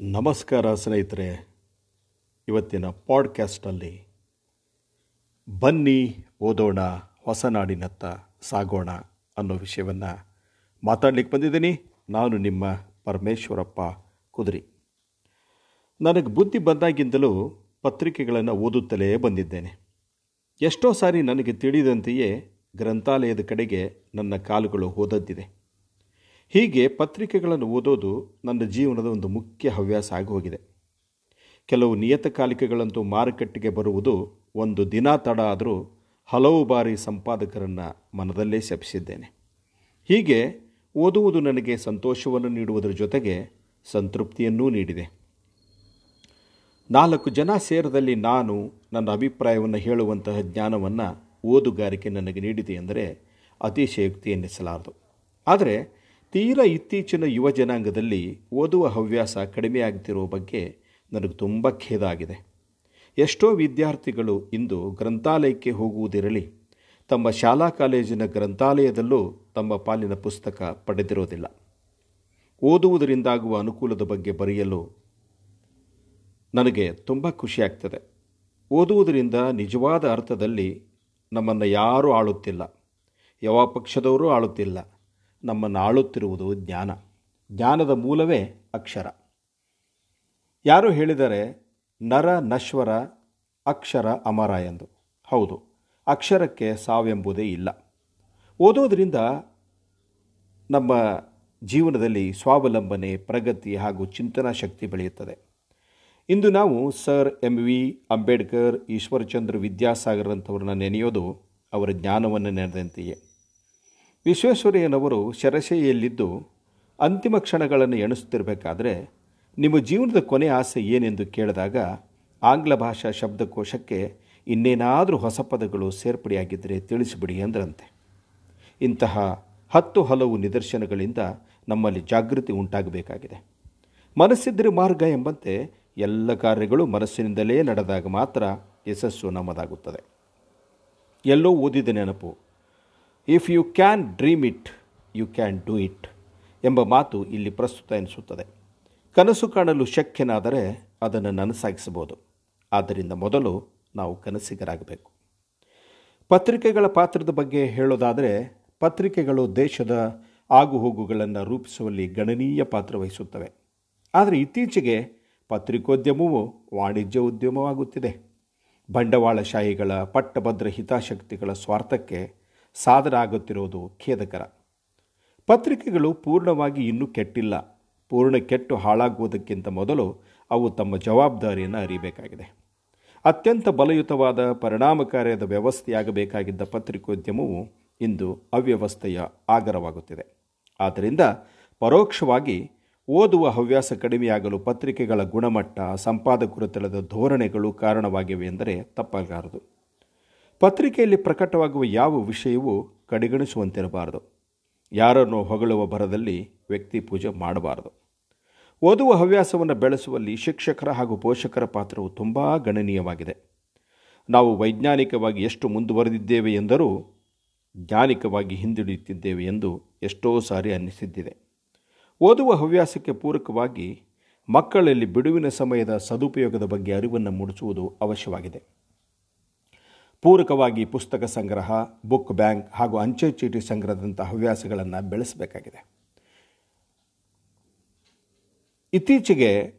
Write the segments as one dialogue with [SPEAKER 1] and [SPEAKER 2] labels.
[SPEAKER 1] ನಮಸ್ಕಾರ ಸ್ನೇಹಿತರೆ, ಇವತ್ತಿನ ಪಾಡ್ಕ್ಯಾಸ್ಟಲ್ಲಿ ಬನ್ನಿ ಓದೋಣ, ಹೊಸ ನಾಡಿನತ್ತ ಸಾಗೋಣ ಅನ್ನೋ ವಿಷಯವನ್ನು ಮಾತಾಡ್ಲಿಕ್ಕೆ ಬಂದಿದ್ದೀನಿ. ನಾನು ನಿಮ್ಮ ಪರಮೇಶ್ವರಪ್ಪ ಕುದುರಿ. ನನಗೆ ಬುದ್ಧಿ ಬಂದಾಗಿಂದಲೂ ಪತ್ರಿಕೆಗಳನ್ನು ಓದುತ್ತಲೇ ಬಂದಿದ್ದೇನೆ. ಎಷ್ಟೋ ಸಾರಿ ನನಗೆ ತಿಳಿದಂತೆಯೇ ಗ್ರಂಥಾಲಯದ ಕಡೆಗೆ ನನ್ನ ಕಾಲುಗಳು ಹೋದದ್ದಿದೆ ಹೀಗೆ ಪತ್ರಿಕೆಗಳನ್ನು ಓದೋದು ನನ್ನ ಜೀವನದ ಒಂದು ಮುಖ್ಯ ಹವ್ಯಾಸ ಆಗಿ ಹೋಗಿದೆ. ಕೆಲವು ನಿಯತಕಾಲಿಕೆಗಳಂತೂ ಮಾರುಕಟ್ಟೆಗೆ ಬರುವುದು ಒಂದು ದಿನ ತಡ ಆದರೂ ಹಲವು ಬಾರಿ ಸಂಪಾದಕರನ್ನು ಮನದಲ್ಲೇ ಶಪಿಸಿದ್ದೇನೆ. ಹೀಗೆ ಓದುವುದು ನನಗೆ ಸಂತೋಷವನ್ನು ನೀಡುವುದರ ಜೊತೆಗೆ ಸಂತೃಪ್ತಿಯನ್ನೂ ನೀಡಿದೆ. ನಾಲ್ಕು ಜನ ಸೇರದಲ್ಲಿ ನಾನು ನನ್ನ ಅಭಿಪ್ರಾಯವನ್ನು ಹೇಳುವಂತಹ ಜ್ಞಾನವನ್ನು ಓದುಗಾರಿಕೆ ನನಗೆ ನೀಡಿದೆ ಎಂದರೆ ಅತಿಶಯೋಕ್ತಿ ಎನ್ನಿಸಲಾರದು. ಆದರೆ ತೀರಾ ಇತ್ತೀಚಿನ ಯುವ ಜನಾಂಗದಲ್ಲಿ ಓದುವ ಹವ್ಯಾಸ ಕಡಿಮೆಯಾಗ್ತಿರೋ ಬಗ್ಗೆ ನನಗೆ ತುಂಬ ಖೇದ ಆಗಿದೆ. ಎಷ್ಟೋ ವಿದ್ಯಾರ್ಥಿಗಳು ಇಂದು ಗ್ರಂಥಾಲಯಕ್ಕೆ ಹೋಗುವುದಿರಲಿ, ತಮ್ಮ ಶಾಲಾ ಕಾಲೇಜಿನ ಗ್ರಂಥಾಲಯದಲ್ಲೂ ತಮ್ಮ ಪಾಲಿನ ಪುಸ್ತಕ ಪಡೆದಿರೋದಿಲ್ಲ. ಓದುವುದರಿಂದಾಗುವ ಅನುಕೂಲದ ಬಗ್ಗೆ ಬರೆಯಲು ನನಗೆ ತುಂಬ ಖುಷಿಯಾಗ್ತದೆ. ಓದುವುದರಿಂದ ನಿಜವಾದ ಅರ್ಥದಲ್ಲಿ ನಮ್ಮನ್ನು ಯಾರೂ ಆಳುತ್ತಿಲ್ಲ. ಯಾವ ಪಕ್ಷದವರೂ ಆಳುತ್ತಿಲ್ಲ. ನಮ್ಮನ್ನು ಆಳುತ್ತಿರುವುದು ಜ್ಞಾನ. ಜ್ಞಾನದ ಮೂಲವೇ ಅಕ್ಷರ. ಯಾರು ಹೇಳಿದರೆ ನರ ನಶ್ವರ ಅಕ್ಷರ ಅಮರ ಎಂದು? ಹೌದು, ಅಕ್ಷರಕ್ಕೆ ಸಾವೆಂಬುದೇ ಇಲ್ಲ. ಓದೋದರಿಂದ ನಮ್ಮ ಜೀವನದಲ್ಲಿ ಸ್ವಾವಲಂಬನೆ, ಪ್ರಗತಿ ಹಾಗೂ ಚಿಂತನಾ ಶಕ್ತಿ ಬೆಳೆಯುತ್ತದೆ. ಇಂದು ನಾವು sir M V Ambedkar, Ishwarchandra ವಿದ್ಯಾಸಾಗರಂಥವ್ರನ್ನ ನೆನೆಯೋದು ಅವರ ಜ್ಞಾನವನ್ನು ನೆನೆದಂತೆಯೇ. ವಿಶ್ವೇಶ್ವರಯ್ಯನವರು ಶರಶೆಯಲ್ಲಿದ್ದು ಅಂತಿಮ ಕ್ಷಣಗಳನ್ನು ಎಣಿಸುತ್ತಿರಬೇಕಾದ್ರೆ ನಿಮ್ಮ ಜೀವನದ ಕೊನೆ ಆಸೆ ಏನೆಂದು ಕೇಳಿದಾಗ ಆಂಗ್ಲ ಭಾಷಾ ಶಬ್ದಕೋಶಕ್ಕೆ ಇನ್ನೇನಾದರೂ ಹೊಸ ಪದಗಳು ಸೇರ್ಪಡೆಯಾಗಿದ್ದರೆ ತಿಳಿಸಿಬಿಡಿ ಅಂದ್ರಂತೆ ಇಂತಹ ಹತ್ತು ಹಲವು ನಿದರ್ಶನಗಳಿಂದ ನಮ್ಮಲ್ಲಿ ಜಾಗೃತಿ ಉಂಟಾಗಬೇಕಾಗಿದೆ. ಮನಸ್ಸಿದ್ದರೆ ಮಾರ್ಗ ಎಂಬಂತೆ ಎಲ್ಲ ಕಾರ್ಯಗಳು ಮನಸ್ಸಿನಿಂದಲೇ ನಡೆದಾಗ ಮಾತ್ರ ಯಶಸ್ಸು ನಮ್ಮದಾಗುತ್ತದೆ. ಎಲ್ಲೋ ಓದಿದ ನೆನಪು if you can dream it you can do it ಎಂಬ ಮಾತು ಇಲ್ಲಿ ಪ್ರಸ್ತುತ ಎನಿಸುತ್ತದೆ. ಕನಸು ಕಾಣಲು ಶಕ್ಯನಾದರೆ ಅದನ್ನು ನನಸಾಗಿಸಬಹುದು. ಆದ್ದರಿಂದ ಮೊದಲು ನಾವು ಕನಸಿಗರಾಗಬೇಕು. ಪತ್ರಿಕೆಗಳ ಪಾತ್ರದ ಬಗ್ಗೆ ಹೇಳೋದಾದರೆ, ಪತ್ರಿಕೆಗಳು ದೇಶದ ಆಗುಹೋಗುಗಳನ್ನು ರೂಪಿಸುವಲ್ಲಿ ಗಣನೀಯ ಪಾತ್ರ ವಹಿಸುತ್ತವೆ. ಆದರೆ ಇತ್ತೀಚೆಗೆ ಪತ್ರಿಕೋದ್ಯಮವು ವಾಣಿಜ್ಯ ಉದ್ಯಮವಾಗುತ್ತಿದೆ. ಬಂಡವಾಳಶಾಹಿಗಳ ಪಟ್ಟಭದ್ರ ಹಿತಾಸಕ್ತಿಗಳ ಸ್ವಾರ್ಥಕ್ಕೆ ಸಾಧನ ಆಗುತ್ತಿರುವುದು ಖೇದಕರ. ಪತ್ರಿಕೆಗಳು ಪೂರ್ಣವಾಗಿ ಇನ್ನೂ ಕೆಟ್ಟಿಲ್ಲ. ಪೂರ್ಣ ಕೆಟ್ಟು ಹಾಳಾಗುವುದಕ್ಕಿಂತ ಮೊದಲು ಅವು ತಮ್ಮ ಜವಾಬ್ದಾರಿಯನ್ನು ಅರಿಯಬೇಕಾಗಿದೆ. ಅತ್ಯಂತ ಬಲಯುತವಾದ ಪರಿಣಾಮಕಾರಿಯಾದ ವ್ಯವಸ್ಥೆಯಾಗಬೇಕಾಗಿದ್ದ ಪತ್ರಿಕೋದ್ಯಮವು ಇಂದು ಅವ್ಯವಸ್ಥೆಯ ಆಗರವಾಗುತ್ತಿದೆ. ಆದ್ದರಿಂದ ಪರೋಕ್ಷವಾಗಿ ಓದುವ ಹವ್ಯಾಸ ಕಡಿಮೆಯಾಗಲು ಪತ್ರಿಕೆಗಳ ಗುಣಮಟ್ಟ, ಸಂಪಾದಕರು ತಿಳಿದ ಧೋರಣೆಗಳು ಕಾರಣವಾಗಿವೆ ಎಂದರೆ ತಪ್ಪಾಗಲಾರದು. ಪತ್ರಿಕೆಯಲ್ಲಿ ಪ್ರಕಟವಾಗುವ ಯಾವ ವಿಷಯವೂ ಕಡೆಗಣಿಸುವಂತಿರಬಾರದು. ಯಾರನ್ನು ಹೊಗಳುವ ಭರದಲ್ಲಿ ವ್ಯಕ್ತಿ ಪೂಜೆ ಮಾಡಬಾರದು. ಓದುವ ಹವ್ಯಾಸವನ್ನು ಬೆಳೆಸುವಲ್ಲಿ ಶಿಕ್ಷಕರ ಹಾಗೂ ಪೋಷಕರ ಪಾತ್ರವು ತುಂಬ ಗಣನೀಯವಾಗಿದೆ. ನಾವು ವೈಜ್ಞಾನಿಕವಾಗಿ ಎಷ್ಟು ಮುಂದುವರೆದಿದ್ದೇವೆ ಎಂದರೂ ಜ್ಞಾನಿಕವಾಗಿ ಹಿಂದುಳಿಯುತ್ತಿದ್ದೇವೆ ಎಂದು ಎಷ್ಟೋ ಸಾರಿ ಅನ್ನಿಸಿದ್ದಿದೆ. ಓದುವ ಹವ್ಯಾಸಕ್ಕೆ ಪೂರಕವಾಗಿ ಮಕ್ಕಳಲ್ಲಿ ಬಿಡುವಿನ ಸಮಯದ ಸದುಪಯೋಗದ ಬಗ್ಗೆ ಅರಿವನ್ನು ಮೂಡಿಸುವುದು ಅವಶ್ಯವಾಗಿದೆ. ಪೂರಕವಾಗಿ ಪುಸ್ತಕ ಸಂಗ್ರಹ, ಬುಕ್ ಬ್ಯಾಂಕ್ ಹಾಗೂ ಅಂಚೆ ಚೀಟಿ ಸಂಗ್ರಹದಂಥ ಹವ್ಯಾಸಗಳನ್ನು ಬೆಳೆಸಬೇಕಾಗಿದೆ. ಇತ್ತೀಚೆಗೆ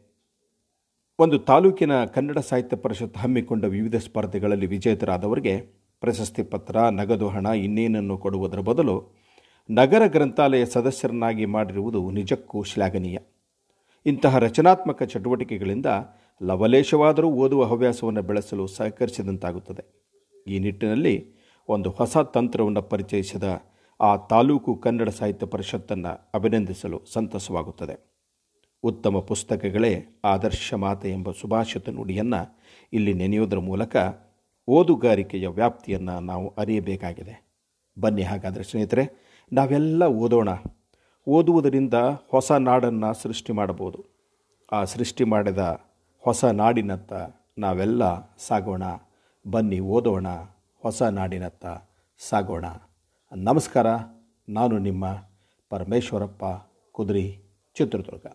[SPEAKER 1] ಒಂದು ತಾಲೂಕಿನ ಕನ್ನಡ ಸಾಹಿತ್ಯ ಪರಿಷತ್ ಹಮ್ಮಿಕೊಂಡ ವಿವಿಧ ಸ್ಪರ್ಧೆಗಳಲ್ಲಿ ವಿಜೇತರಾದವರಿಗೆ ಪ್ರಶಸ್ತಿ ಪತ್ರ, ನಗದು ಹಣ, ಇನ್ನೇನನ್ನು ಕೊಡುವುದರ ಬದಲು ನಗರ ಗ್ರಂಥಾಲಯ ಸದಸ್ಯರನ್ನಾಗಿ ಮಾಡಿರುವುದು ನಿಜಕ್ಕೂ ಶ್ಲಾಘನೀಯ. ಇಂತಹ ರಚನಾತ್ಮಕ ಚಟುವಟಿಕೆಗಳಿಂದ ಲವಲೇಶವಾದರೂ ಓದುವ ಹವ್ಯಾಸವನ್ನು ಬೆಳೆಸಲು ಸಹಕರಿಸಿದಂತಾಗುತ್ತದೆ. ಈ ನಿಟ್ಟಿನಲ್ಲಿ ಒಂದು ಹೊಸ ತಂತ್ರವನ್ನು ಪರಿಚಯಿಸಿದ ಆ ತಾಲೂಕು ಕನ್ನಡ ಸಾಹಿತ್ಯ ಪರಿಷತ್ತನ್ನು ಅಭಿನಂದಿಸಲು ಸಂತಸವಾಗುತ್ತದೆ. ಉತ್ತಮ ಪುಸ್ತಕಗಳೇ ಆದರ್ಶ ಮಾತೆ ಎಂಬ ಸುಭಾಷಿತ ನುಡಿಯನ್ನು ಇಲ್ಲಿ ನೆನೆಯೋದರ ಮೂಲಕ ಓದುಗಾರಿಕೆಯ ವ್ಯಾಪ್ತಿಯನ್ನು ನಾವು ಅರಿಯಬೇಕಾಗಿದೆ. ಬನ್ನಿ ಹಾಗಾದರೆ ಸ್ನೇಹಿತರೆ, ನಾವೆಲ್ಲ ಓದೋಣ. ಓದುವುದರಿಂದ ಹೊಸ ನಾಡನ್ನು ಸೃಷ್ಟಿ ಮಾಡಬಹುದು. ಆ ಸೃಷ್ಟಿ ಮಾಡಿದ ಹೊಸ ನಾಡಿನತ್ತ ನಾವೆಲ್ಲ ಸಾಗೋಣ. ಬನ್ನಿ ಓದೋಣ ಹೊಸ ನಾಡಿನತ್ತ ಸಾಗೋಣ. ನಮಸ್ಕಾರ ನಾನು ನಿಮ್ಮ ಪರಮೇಶ್ವರಪ್ಪ ಕುದುರಿ ಚಿತ್ರದುರ್ಗ.